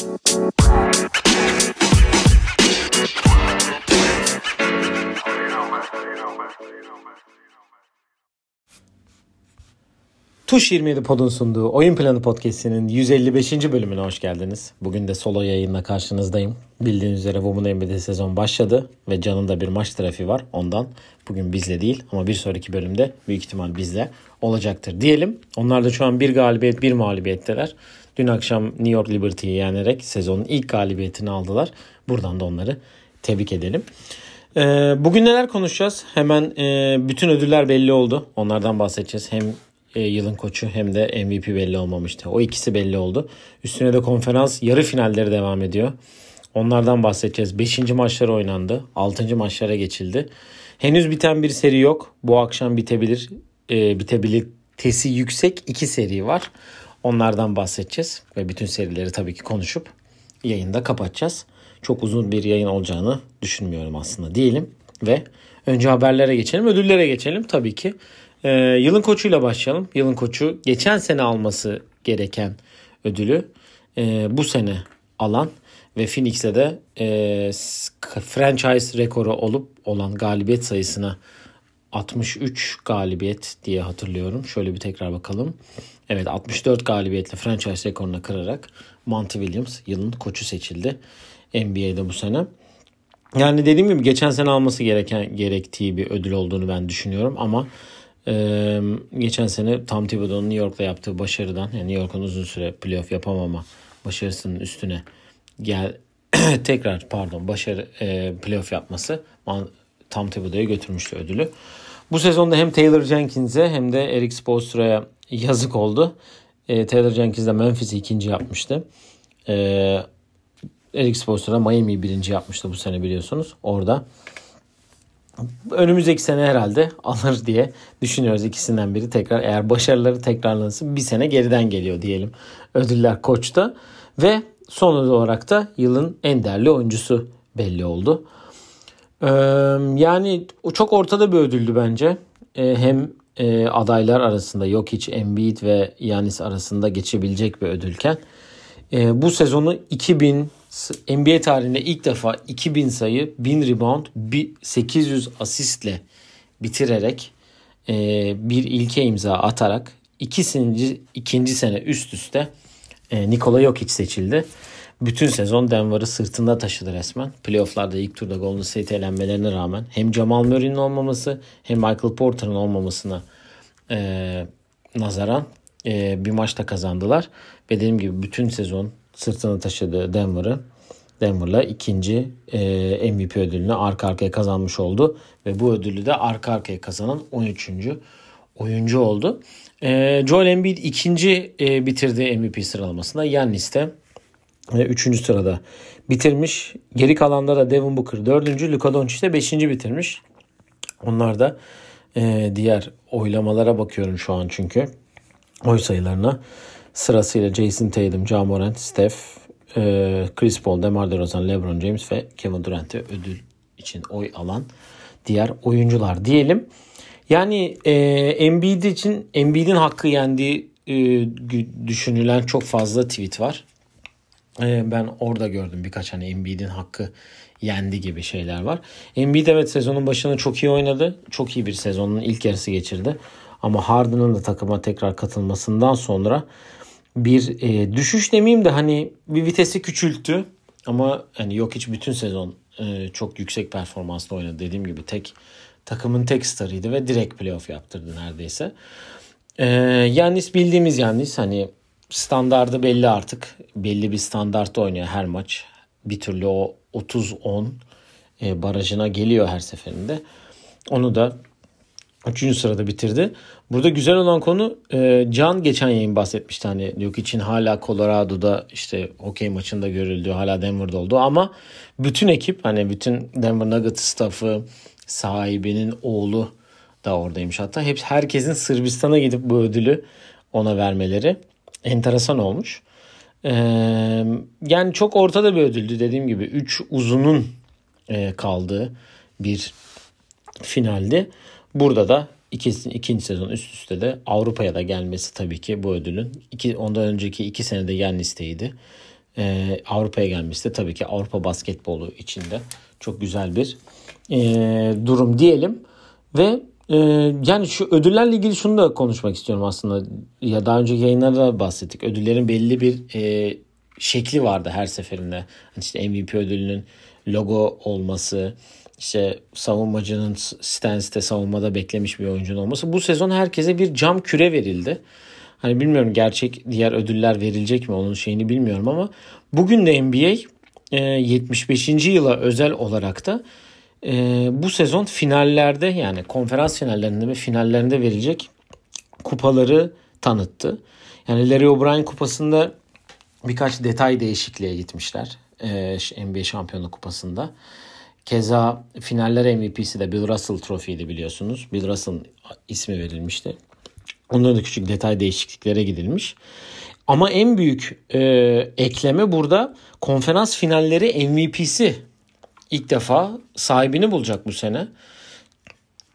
Tuş 27 Pod'un sunduğu Oyun Planı Podcast'inin 155. bölümüne hoş geldiniz. Bugün de solo yayınla karşınızdayım. Bildiğiniz üzere Women NBA'de sezon başladı ve Can'ın da bir maç trafiği var. Ondan bugün bizle değil ama bir sonraki bölümde büyük ihtimal bizle olacaktır diyelim. Onlar da şu an bir galibiyet bir mağlubiyetteler. Dün akşam New York Liberty'yi yenerek sezonun ilk galibiyetini aldılar. Buradan da onları tebrik edelim. Ee, bugün neler konuşacağız? Hemen e, bütün ödüller belli oldu. Onlardan bahsedeceğiz. Hem e, yılın koçu hem de MVP belli olmamıştı. O ikisi belli oldu. Üstüne de konferans yarı finalleri devam ediyor. Onlardan bahsedeceğiz. Beşinci maçlar oynandı. Altıncı maçlara geçildi. Henüz biten bir seri yok. Bu akşam bitebilir. E, bitebilitesi yüksek iki seri var. Onlardan bahsedeceğiz. Ve bütün serileri tabii ki konuşup yayında kapatacağız. Çok uzun bir yayın olacağını düşünmüyorum aslında diyelim. Ve önce haberlere geçelim. Ödüllere geçelim tabii ki. Ee, yılın koçuyla başlayalım. Yılın koçu geçen sene alması gereken ödülü e, bu sene alan ve Phoenix'le de e, franchise rekoru olup olan galibiyet sayısına 63 galibiyet diye hatırlıyorum. Şöyle bir tekrar bakalım. Evet 64 galibiyetle franchise rekorunu kırarak Monty Williams yılın koçu seçildi. NBA'de bu sene. Yani dediğim gibi geçen sene alması gereken gerektiği bir ödül olduğunu ben düşünüyorum ama ee, geçen sene Tom Thibodeau'nun New York'ta yaptığı başarıdan yani New York'un uzun süre playoff yapamama başarısının üstüne gel tekrar pardon başarı e, playoff yapması Tom Thibodeau'ya götürmüştü ödülü. Bu sezonda hem Taylor Jenkins'e hem de Eric Spoelstra'ya yazık oldu. E, Taylor Jenkins de Memphis'i ikinci yapmıştı. E, Eric Spoelstra Miami'yi birinci yapmıştı bu sene biliyorsunuz. Orada önümüzdeki sene herhalde alır diye düşünüyoruz ikisinden biri tekrar eğer başarıları tekrarlanırsa bir sene geriden geliyor diyelim ödüller koçta ve son olarak da yılın en değerli oyuncusu belli oldu. Ee, yani çok ortada bir ödüldü bence. Ee, hem e, adaylar arasında yok hiç Embiid ve Yanis arasında geçebilecek bir ödülken e, bu sezonu 2000 NBA tarihinde ilk defa 2000 sayı, 1000 rebound, 800 asistle bitirerek e, bir ilke imza atarak ikinci, ikinci sene üst üste e, Nikola Jokic seçildi. Bütün sezon Denver'ı sırtında taşıdı resmen. Playoff'larda ilk turda Golden State elenmelerine rağmen hem Jamal Murray'nin olmaması hem Michael Porter'ın olmamasına e, nazaran e, bir maçta kazandılar. Ve dediğim gibi bütün sezon sırtına taşıdığı Denver'ı Denver'la ikinci e, MVP ödülünü arka arkaya kazanmış oldu. Ve bu ödülü de arka arkaya kazanan 13. oyuncu oldu. E, Joel Embiid ikinci e, bitirdi MVP sıralamasında. Yannis de e, üçüncü sırada bitirmiş. Geri kalanda da Devin Booker dördüncü. Luka Doncic de beşinci bitirmiş. Onlar da e, diğer oylamalara bakıyorum şu an çünkü. Oy sayılarına. Sırasıyla Jason Tatum, Ja Morant, Steph, e, Chris Paul, DeMar DeRozan, LeBron James ve Kevin Durant'e ödül için oy alan diğer oyuncular diyelim. Yani e, Embiid için Embiid'in hakkı yendiği e, düşünülen çok fazla tweet var. E, ben orada gördüm birkaç hani Embiid'in hakkı yendi gibi şeyler var. Embiid evet sezonun başında çok iyi oynadı. Çok iyi bir sezonun ilk yarısı geçirdi. Ama Harden'ın da takıma tekrar katılmasından sonra bir e, düşüş demeyeyim de hani bir vitesi küçülttü. Ama hani yok hiç bütün sezon e, çok yüksek performansla oynadı. Dediğim gibi tek takımın tek starıydı ve direkt playoff yaptırdı neredeyse. E, Yannis bildiğimiz Yannis hani standardı belli artık. Belli bir standartta oynuyor her maç. Bir türlü o 30-10 e, barajına geliyor her seferinde. Onu da 3. sırada bitirdi. Burada güzel olan konu e, Can geçen yayın bahsetmişti hani yok için hala Colorado'da işte hokey maçında görüldü hala Denver'da oldu ama bütün ekip hani bütün Denver Nuggets staffı sahibinin oğlu da oradaymış hatta hep herkesin Sırbistan'a gidip bu ödülü ona vermeleri enteresan olmuş. Ee, yani çok ortada bir ödüldü dediğim gibi 3 uzunun e, kaldığı bir finaldi. Burada da ikinci, ikinci sezon üst üste de Avrupa'ya da gelmesi tabii ki bu ödülün. İki, ondan önceki iki senede Yannis'teydi. e, Avrupa'ya gelmesi de tabii ki Avrupa basketbolu içinde çok güzel bir e, durum diyelim. Ve e, yani şu ödüllerle ilgili şunu da konuşmak istiyorum aslında. Ya daha önce yayınlarda bahsettik. Ödüllerin belli bir e, şekli vardı her seferinde. Hani işte MVP ödülünün logo olması, işte savunmacının stance'te savunmada beklemiş bir oyuncunun olması. Bu sezon herkese bir cam küre verildi. Hani bilmiyorum gerçek diğer ödüller verilecek mi onun şeyini bilmiyorum ama bugün de NBA 75. E, yıla özel olarak da e, bu sezon finallerde yani konferans finallerinde ve finallerinde verilecek kupaları tanıttı. Yani Larry O'Brien kupasında birkaç detay değişikliğe gitmişler. E, NBA Şampiyonluk Kupası'nda. Keza finaller MVP'si de Bill Russell Trophy'ydi biliyorsunuz. Bill Russell ismi verilmişti. Onların da küçük detay değişikliklere gidilmiş. Ama en büyük e, ekleme burada konferans finalleri MVP'si ilk defa sahibini bulacak bu sene.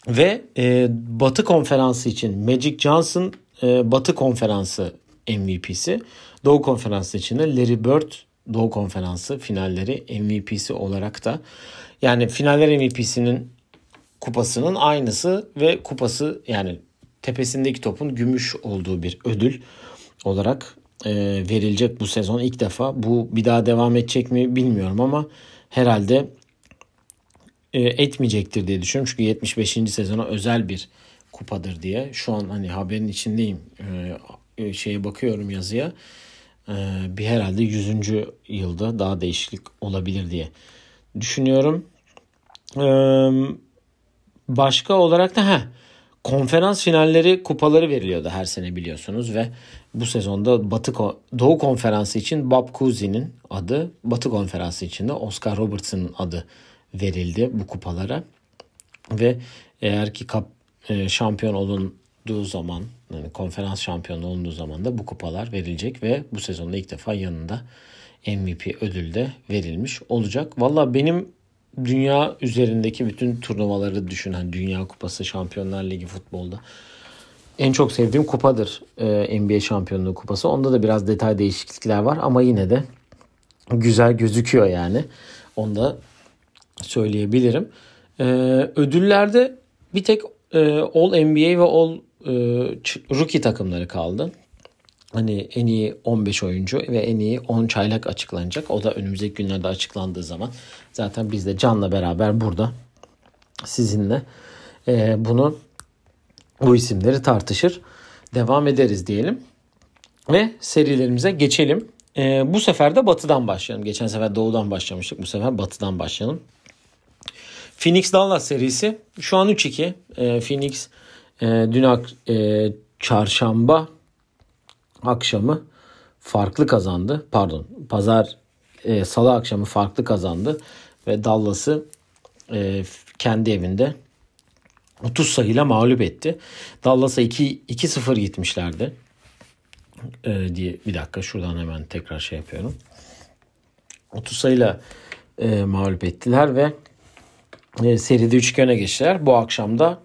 Ve e, Batı konferansı için Magic Johnson e, Batı konferansı MVP'si. Doğu konferansı için de Larry Bird Doğu konferansı finalleri MVP'si olarak da yani finaller MVP'sinin kupasının aynısı ve kupası yani tepesindeki topun gümüş olduğu bir ödül olarak e, verilecek bu sezon ilk defa. Bu bir daha devam edecek mi bilmiyorum ama herhalde etmeyecektir diye düşünüyorum. Çünkü 75. sezona özel bir kupadır diye. Şu an hani haberin içindeyim. E, şeye bakıyorum yazıya. E, bir herhalde 100. yılda daha değişiklik olabilir diye düşünüyorum. E, başka olarak da ha konferans finalleri kupaları veriliyordu her sene biliyorsunuz ve bu sezonda Batı Doğu Konferansı için Bob Cousy'nin adı, Batı Konferansı için de Oscar Robertson'ın adı verildi bu kupalara. Ve eğer ki kap, e, şampiyon olunduğu zaman yani konferans şampiyonu olunduğu zaman da bu kupalar verilecek ve bu sezonda ilk defa yanında MVP ödül de verilmiş olacak. Valla benim dünya üzerindeki bütün turnuvaları düşünen Dünya Kupası, Şampiyonlar Ligi futbolda en çok sevdiğim kupadır e, NBA Şampiyonluğu Kupası. Onda da biraz detay değişiklikler var ama yine de güzel gözüküyor yani. Onu da söyleyebilirim. E, ödüllerde bir tek e, All NBA ve All e, Rookie takımları kaldı. Hani en iyi 15 oyuncu ve en iyi 10 çaylak açıklanacak. O da önümüzdeki günlerde açıklandığı zaman zaten biz de Can'la beraber burada sizinle e, bunu bu isimleri tartışır devam ederiz diyelim. Ve serilerimize geçelim. E, bu sefer de batıdan başlayalım. Geçen sefer doğudan başlamıştık. Bu sefer batıdan başlayalım. Phoenix Dallas serisi şu an 3-2. E, Phoenix e, dün e, çarşamba akşamı farklı kazandı. Pardon pazar e, salı akşamı farklı kazandı. Ve Dallas'ı e, kendi evinde 30 sayıyla mağlup etti. Dallas'a 2-0 gitmişlerdi. E, diye bir dakika şuradan hemen tekrar şey yapıyorum. 30 sayıyla e, mağlup ettiler ve e, seride 3 öne geçtiler. Bu akşam da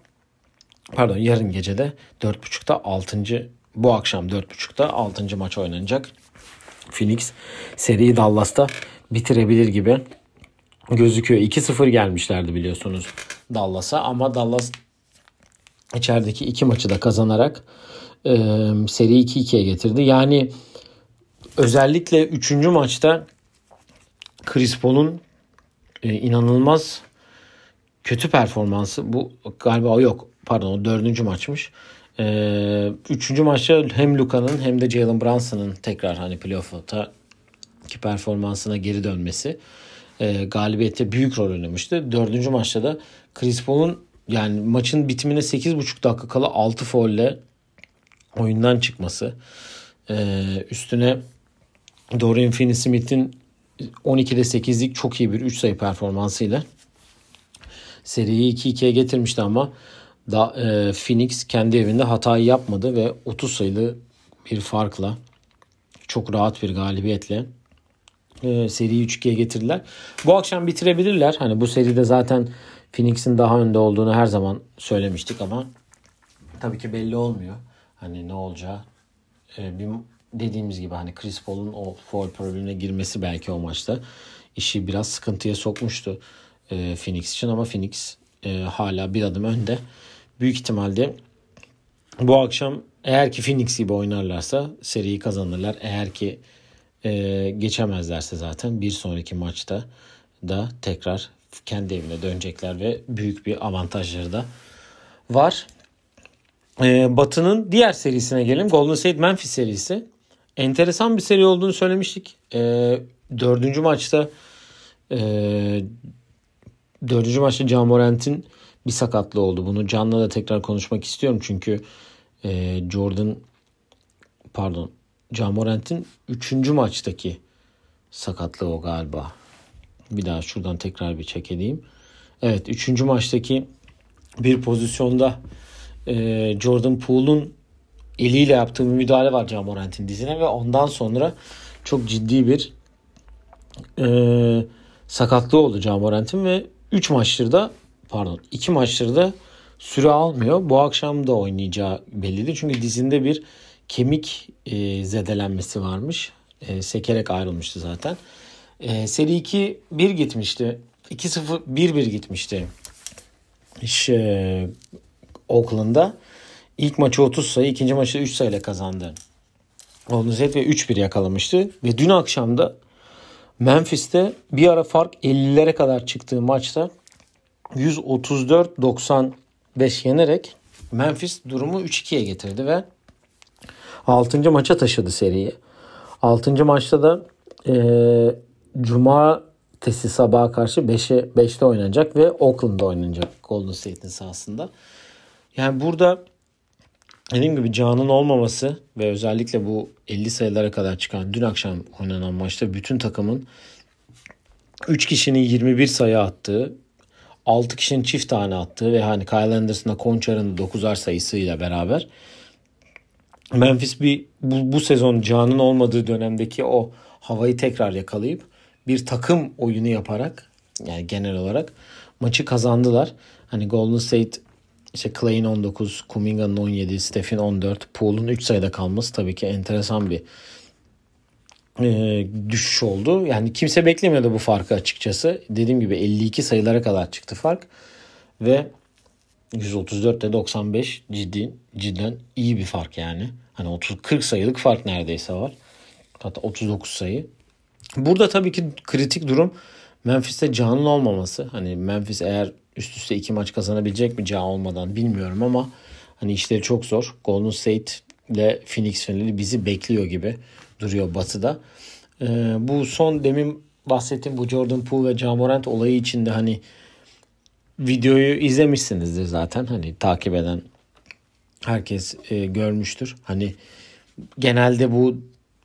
pardon yarın gecede 4.30'da 6. bu akşam 4.30'da 6. maç oynanacak. Phoenix seriyi Dallas'ta bitirebilir gibi gözüküyor. 2-0 gelmişlerdi biliyorsunuz Dallas'a ama Dallas içerideki iki maçı da kazanarak e, seri 2-2'ye getirdi. Yani özellikle 3. maçta Chris Paul'un e, inanılmaz kötü performansı bu galiba yok pardon o dördüncü maçmış. Ee, üçüncü maçta hem Luka'nın hem de Jalen Brunson'ın tekrar hani playoff'ta ki performansına geri dönmesi e, galibiyette büyük rol oynamıştı. Dördüncü maçta da Chris Paul'un yani maçın bitimine 8,5 dakika kala 6 faulle oyundan çıkması. E, üstüne Dorian Finney-Smith'in 12'de 8'lik çok iyi bir 3 sayı performansıyla seriyi 2-2'ye getirmişti ama da, e, Phoenix kendi evinde hatayı yapmadı ve 30 sayılı bir farkla çok rahat bir galibiyetle e, seriyi 3-2'ye getirdiler. Bu akşam bitirebilirler. Hani bu seride zaten Phoenix'in daha önde olduğunu her zaman söylemiştik ama tabii ki belli olmuyor. Hani ne olacağı e, bir dediğimiz gibi hani Chris Paul'un o foul problemine girmesi belki o maçta işi biraz sıkıntıya sokmuştu e, Phoenix için ama Phoenix e, hala bir adım önde. Büyük ihtimalle bu akşam eğer ki Phoenix gibi oynarlarsa seriyi kazanırlar. Eğer ki e, geçemezlerse zaten bir sonraki maçta da tekrar kendi evine dönecekler ve büyük bir avantajları da var. E, Batı'nın diğer serisine gelelim. Golden State Memphis serisi. Enteresan bir seri olduğunu söylemiştik. E, dördüncü maçta e, dördüncü maçta Jamorant'in bir sakatlığı oldu. Bunu Can'la da tekrar konuşmak istiyorum. Çünkü e, Jordan pardon Jamorant'in üçüncü maçtaki sakatlığı o galiba. Bir daha şuradan tekrar bir çek edeyim. Evet üçüncü maçtaki bir pozisyonda e, Jordan Poole'un eliyle yaptığı bir müdahale var Jamorant'in dizine ve ondan sonra çok ciddi bir e, sakatlığı oldu Jamorant'in ve 3 maçtır da pardon 2 maçtır da süre almıyor. Bu akşam da oynayacağı belliydi. Çünkü dizinde bir kemik e, zedelenmesi varmış. E, sekerek ayrılmıştı zaten. E, seri 2-1 gitmişti. 2-0 1-1 gitmişti. İşte Oakland'da. İlk maçı 30 sayı, ikinci maçı 3 sayıyla kazandı. Golden State ve 3-1 yakalamıştı. Ve dün akşam da Memphis'te bir ara fark 50'lere kadar çıktığı maçta 134-95 yenerek Memphis durumu 3-2'ye getirdi ve 6. maça taşıdı seriyi. 6. maçta da e, Cumartesi sabaha karşı 5'e 5'te oynanacak ve Oakland'da oynanacak Golden State'in sahasında. Yani burada dediğim gibi Can'ın olmaması ve özellikle bu 50 sayılara kadar çıkan dün akşam oynanan maçta bütün takımın 3 kişinin 21 sayı attığı 6 kişinin çift tane attığı ve hani Kyle Anderson'la Konchar'ın 9'ar sayısıyla beraber Memphis bir bu, bu sezon Can'ın olmadığı dönemdeki o havayı tekrar yakalayıp bir takım oyunu yaparak yani genel olarak maçı kazandılar. Hani Golden State işte Clay'in 19, Kuminga'nın 17, Steph'in 14, Paul'un 3 sayıda kalması tabii ki enteresan bir e, düşüş oldu. Yani kimse beklemiyordu bu farkı açıkçası. Dediğim gibi 52 sayılara kadar çıktı fark. Ve 134 ile 95 ciddi cidden iyi bir fark yani. Hani 30 40 sayılık fark neredeyse var. Hatta 39 sayı. Burada tabii ki kritik durum Memphis'te Can'ın olmaması. Hani Memphis eğer üst üste iki maç kazanabilecek mi Can olmadan bilmiyorum ama hani işleri çok zor. Golden State ile Phoenix finali bizi bekliyor gibi duruyor batıda. Ee, bu son demin bahsettiğim bu Jordan Poole ve Jamorant olayı içinde hani videoyu izlemişsinizdir zaten. Hani takip eden herkes e, görmüştür. Hani genelde bu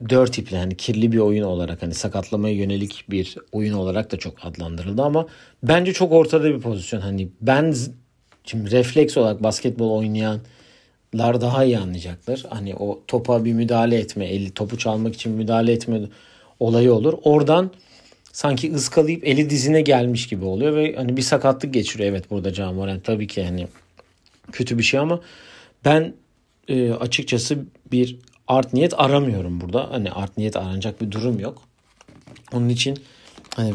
dört iple hani kirli bir oyun olarak hani sakatlamaya yönelik bir oyun olarak da çok adlandırıldı ama bence çok ortada bir pozisyon. Hani ben şimdi refleks olarak basketbol oynayanlar daha iyi anlayacaklar. Hani o topa bir müdahale etme, eli topu çalmak için müdahale etme olayı olur. Oradan sanki ıskalayıp eli dizine gelmiş gibi oluyor ve hani bir sakatlık geçiriyor. Evet burada Can tabii ki hani kötü bir şey ama ben e, açıkçası bir art niyet aramıyorum burada. Hani art niyet aranacak bir durum yok. Onun için hani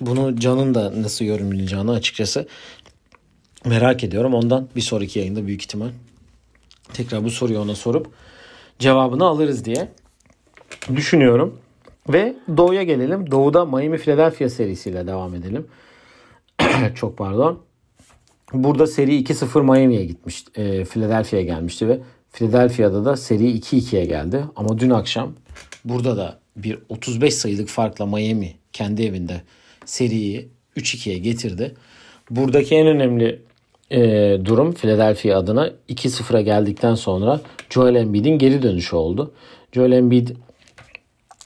bunu Can'ın da nasıl yorumlayacağını açıkçası merak ediyorum. Ondan bir sonraki yayında büyük ihtimal tekrar bu soruyu ona sorup cevabını alırız diye düşünüyorum. Ve Doğu'ya gelelim. Doğu'da Miami Philadelphia serisiyle devam edelim. Çok pardon. Burada seri 2-0 Miami'ye gitmiş. E, Philadelphia'ya gelmişti ve Philadelphia'da da seri 2-2'ye geldi. Ama dün akşam burada da bir 35 sayılık farkla Miami kendi evinde seriyi 3-2'ye getirdi. Buradaki en önemli e, durum Philadelphia adına 2-0'a geldikten sonra Joel Embiid'in geri dönüşü oldu. Joel Embiid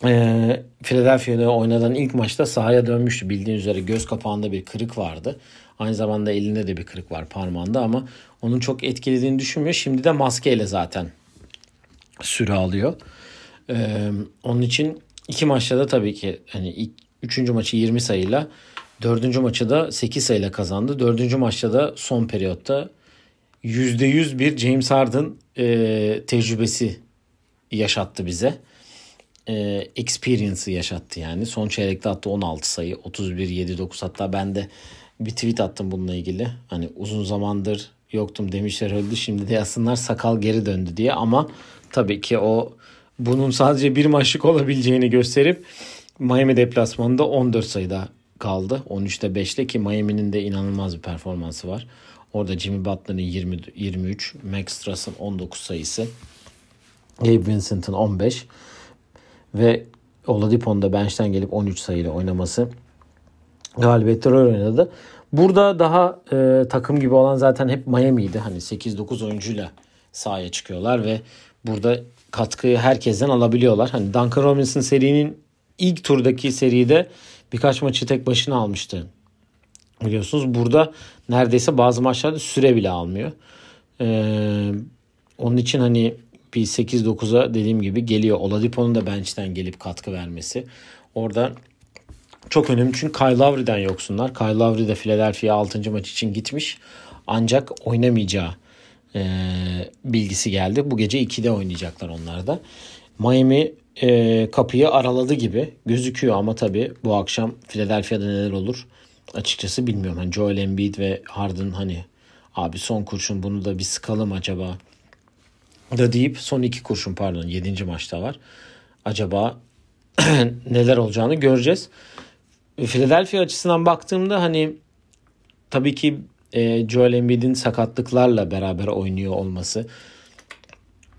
e, Philadelphia'da oynanan ilk maçta sahaya dönmüştü. Bildiğiniz üzere göz kapağında bir kırık vardı. Aynı zamanda elinde de bir kırık var parmağında ama onun çok etkilediğini düşünmüyor. Şimdi de maskeyle zaten süre alıyor. Ee, onun için iki maçta da tabii ki hani ilk, üçüncü maçı 20 sayıyla dördüncü maçı da 8 sayıyla kazandı. Dördüncü maçta da son periyotta %100 bir James Harden e, tecrübesi yaşattı bize. e, experience'ı yaşattı yani. Son çeyrekte attı 16 sayı. 31-7-9 hatta ben de bir tweet attım bununla ilgili. Hani uzun zamandır yoktum demişler öldü. Şimdi de yazsınlar sakal geri döndü diye. Ama tabii ki o bunun sadece bir maçlık olabileceğini gösterip Miami deplasmanında 14 sayıda kaldı. 13'te 5'te ki Miami'nin de inanılmaz bir performansı var. Orada Jimmy Butler'ın 20 23, Max Struss'ın 19 sayısı, Gabe Vincent'ın 15 ve Oladipo'nun da bench'ten gelip 13 sayıyla oynaması galibiyetler oynadı. Burada daha e, takım gibi olan zaten hep Miami'ydi. Hani 8-9 oyuncuyla sahaya çıkıyorlar ve burada katkıyı herkesten alabiliyorlar. Hani Duncan Robinson serinin ilk turdaki seride birkaç maçı tek başına almıştı. Biliyorsunuz burada neredeyse bazı maçlarda süre bile almıyor. Ee, onun için hani bir 8-9'a dediğim gibi geliyor. Oladipo'nun da bench'ten gelip katkı vermesi. Orada çok önemli çünkü Kyle Lowry'den yoksunlar. Kyle Lowry de Philadelphia 6. maç için gitmiş. Ancak oynamayacağı e, bilgisi geldi. Bu gece 2'de oynayacaklar onlar da. Miami e, kapıyı araladı gibi gözüküyor ama tabii bu akşam Philadelphia'da neler olur açıkçası bilmiyorum. Hani Joel Embiid ve Harden hani abi son kurşun bunu da bir sıkalım acaba da deyip son iki kurşun pardon 7. maçta var. Acaba neler olacağını göreceğiz. Philadelphia açısından baktığımda hani tabii ki e, Joel Embiid'in sakatlıklarla beraber oynuyor olması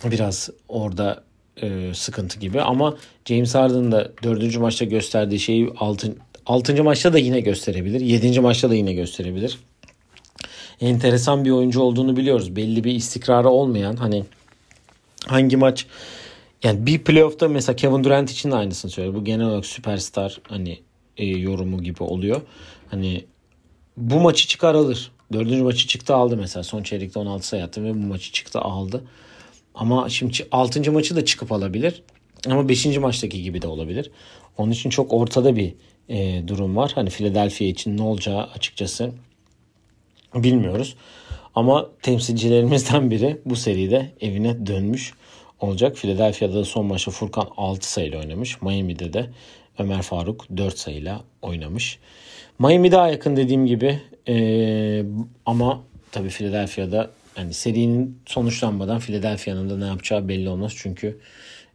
biraz orada e, sıkıntı gibi ama James Harden da dördüncü maçta gösterdiği şeyi altın, altıncı maçta da yine gösterebilir. Yedinci maçta da yine gösterebilir. Enteresan bir oyuncu olduğunu biliyoruz. Belli bir istikrarı olmayan hani hangi maç yani bir playoff'ta mesela Kevin Durant için de aynısını söylüyor. Bu genel olarak süperstar hani e, yorumu gibi oluyor. Hani bu maçı çıkar alır. Dördüncü maçı çıktı aldı mesela. Son çeyrekte 16 sayı attı ve bu maçı çıktı aldı. Ama şimdi 6. maçı da çıkıp alabilir. Ama 5. maçtaki gibi de olabilir. Onun için çok ortada bir e, durum var. Hani Philadelphia için ne olacağı açıkçası bilmiyoruz. Ama temsilcilerimizden biri bu seride evine dönmüş olacak. Philadelphia'da da son maçta Furkan 6 sayıyla oynamış. Miami'de de Ömer Faruk 4 sayıyla oynamış. Miami daha yakın dediğim gibi ee, ama tabii Philadelphia'da yani serinin sonuçlanmadan Philadelphia'nın da ne yapacağı belli olmaz. Çünkü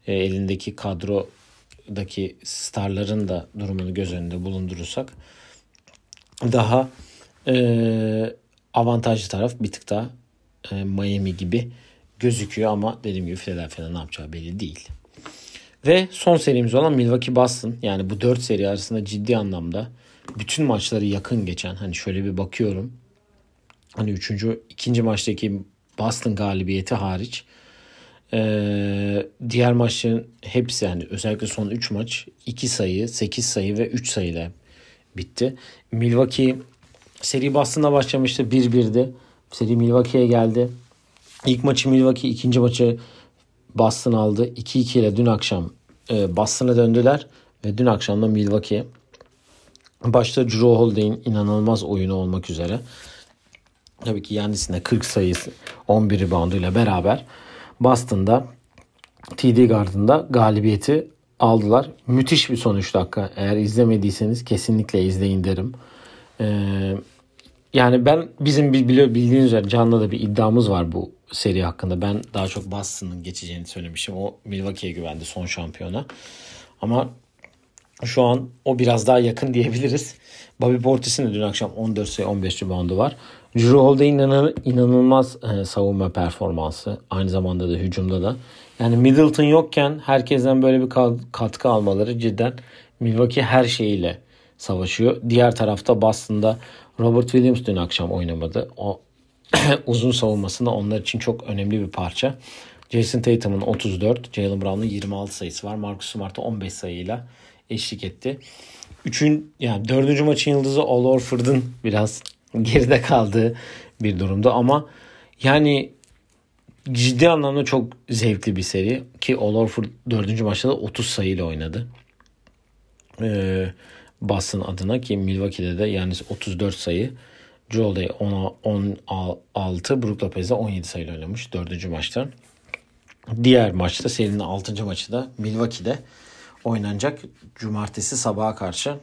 e, elindeki kadrodaki starların da durumunu göz önünde bulundurursak daha e, avantajlı taraf bir tık daha e, Miami gibi gözüküyor ama dediğim gibi Philadelphia'da ne yapacağı belli değil. Ve son serimiz olan Milwaukee Boston yani bu 4 seri arasında ciddi anlamda bütün maçları yakın geçen hani şöyle bir bakıyorum. Hani üçüncü, ikinci maçtaki Boston galibiyeti hariç ee, diğer maçların hepsi yani özellikle son 3 maç 2 sayı, 8 sayı ve 3 sayıyla bitti. Milwaukee seri Boston'da başlamıştı 1-1'di. Seri Milwaukee'ye geldi. İlk maçı Milwaukee, ikinci maçı Boston aldı. 2-2 ile dün akşam e, Boston'a döndüler ve dün akşam da Milwaukee başta Drew Holiday'in inanılmaz oyunu olmak üzere tabii ki Yannis'in 40 sayısı 11 rebounduyla beraber Boston'da TD Garden'da galibiyeti aldılar. Müthiş bir sonuç dakika. Eğer izlemediyseniz kesinlikle izleyin derim. Ee, yani ben bizim bildiğiniz üzere Can'la da bir iddiamız var bu seri hakkında. Ben daha çok Boston'ın geçeceğini söylemişim. O Milwaukee'ye güvendi son şampiyona. Ama şu an o biraz daha yakın diyebiliriz. Bobby Portis'in de dün akşam 14 sayı 15 reboundu var. Drew Holiday'in inanılmaz e, savunma performansı. Aynı zamanda da hücumda da. Yani Middleton yokken herkesten böyle bir katkı almaları cidden Milwaukee her şeyiyle savaşıyor. Diğer tarafta Boston'da Robert Williams dün akşam oynamadı. O uzun savunmasında onlar için çok önemli bir parça. Jason Tatum'un 34, Jalen Brown'un 26 sayısı var. Marcus Smart'a 15 sayıyla eşlik etti. Üçün yani dördüncü maçın yıldızı Al Horford'un biraz geride kaldığı bir durumda ama yani ciddi anlamda çok zevkli bir seri ki Al Horford dördüncü maçta da 30 sayıyla oynadı. Ee, Boston adına ki Milwaukee'de de yani 34 sayı 10, 16 Brook Lopez de 17 sayıyla oynamış dördüncü maçta. Diğer maçta serinin 6. maçı da Milwaukee'de oynanacak cumartesi sabaha karşı.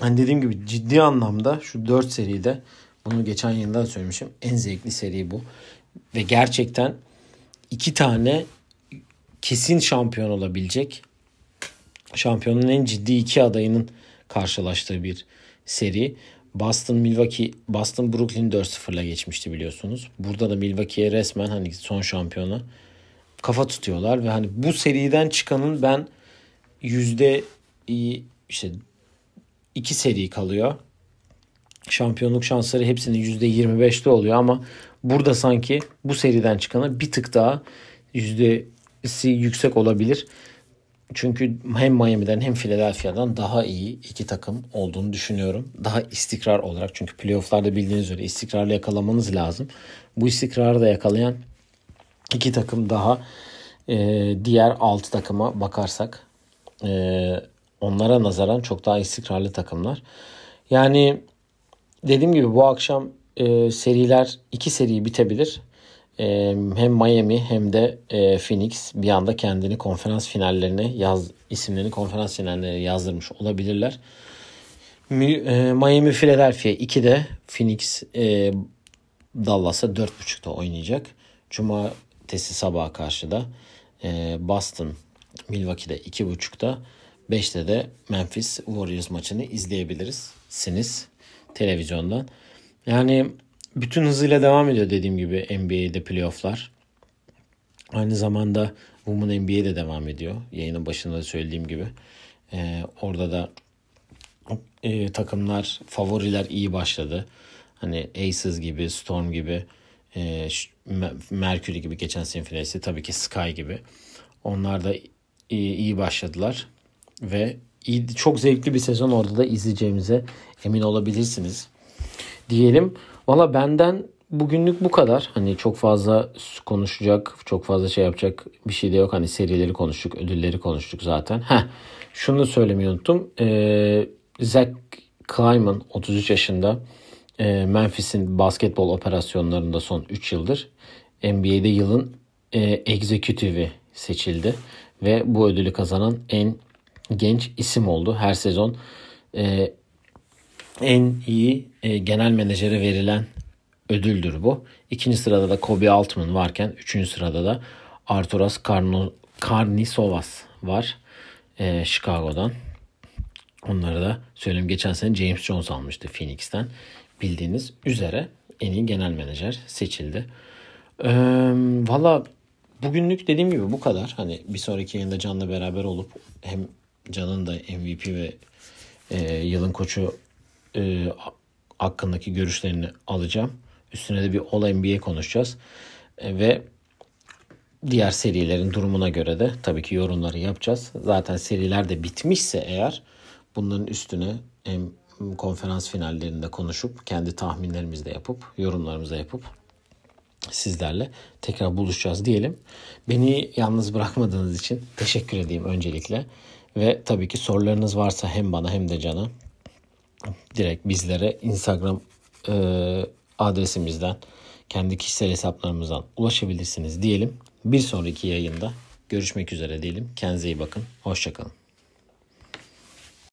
Hani dediğim gibi ciddi anlamda şu 4 seride bunu geçen yılda da söylemişim. En zevkli seri bu. Ve gerçekten iki tane kesin şampiyon olabilecek şampiyonun en ciddi iki adayının karşılaştığı bir seri. Boston Milwaukee Boston Brooklyn 4-0'la geçmişti biliyorsunuz. Burada da Milwaukee'ye resmen hani son şampiyona kafa tutuyorlar ve hani bu seriden çıkanın ben yüzde işte iki seri kalıyor. Şampiyonluk şansları hepsinin yüzde 25'te oluyor ama burada sanki bu seriden çıkana bir tık daha yüzdesi yüksek olabilir. Çünkü hem Miami'den hem Philadelphia'dan daha iyi iki takım olduğunu düşünüyorum. Daha istikrar olarak çünkü playofflarda bildiğiniz üzere istikrarlı yakalamanız lazım. Bu istikrarı da yakalayan iki takım daha e, diğer altı takıma bakarsak e, onlara nazaran çok daha istikrarlı takımlar. Yani dediğim gibi bu akşam e, seriler iki seri bitebilir. E, hem Miami hem de e, Phoenix bir anda kendini konferans finallerine yaz isimlerini konferans finallerine yazdırmış olabilirler. E, Miami Philadelphia 2'de Phoenix e, Dallas'a 4.5'da oynayacak. Cumartesi sabaha karşı da e, Boston Milwaukee'de 2.5'da 5'te de Memphis Warriors maçını izleyebiliriz. Siniz televizyondan. Yani bütün hızıyla devam ediyor dediğim gibi NBA'de playofflar. Aynı zamanda Women NBA'de devam ediyor. Yayının başında da söylediğim gibi. Ee, orada da e, takımlar, favoriler iyi başladı. Hani Aces gibi, Storm gibi, e, Mercury gibi geçen sene finalisti. Tabii ki Sky gibi. Onlar da iyi, iyi başladılar. Ve iyi, çok zevkli bir sezon orada da izleyeceğimize emin olabilirsiniz. Diyelim. Valla benden bugünlük bu kadar. Hani çok fazla konuşacak, çok fazla şey yapacak bir şey de yok. Hani serileri konuştuk, ödülleri konuştuk zaten. Heh, şunu söylemeyi unuttum. Ee, Zach Kleiman 33 yaşında. Ee, Memphis'in basketbol operasyonlarında son 3 yıldır NBA'de yılın e, executive'i seçildi. Ve bu ödülü kazanan en genç isim oldu. Her sezon e, en iyi e, genel menajere verilen ödüldür bu. İkinci sırada da Kobe Altman varken üçüncü sırada da Arturas Karno, Karnisovas var e, Chicago'dan. Onları da söyleyeyim geçen sene James Jones almıştı Phoenix'ten. Bildiğiniz üzere en iyi genel menajer seçildi. Ee, Valla bugünlük dediğim gibi bu kadar. Hani bir sonraki yayında Can'la beraber olup hem Can'ın da MVP ve e, yılın koçu e, hakkındaki görüşlerini alacağım. Üstüne de bir All NBA konuşacağız. E, ve diğer serilerin durumuna göre de tabii ki yorumları yapacağız. Zaten seriler de bitmişse eğer bunların üstüne hem konferans finallerinde konuşup kendi tahminlerimizi de yapıp yorumlarımızı da yapıp sizlerle tekrar buluşacağız diyelim. Beni yalnız bırakmadığınız için teşekkür edeyim öncelikle. Ve tabii ki sorularınız varsa hem bana hem de Can'a direkt bizlere Instagram e, adresimizden kendi kişisel hesaplarımızdan ulaşabilirsiniz diyelim. Bir sonraki yayında görüşmek üzere diyelim. Kendinize iyi bakın. Hoşçakalın.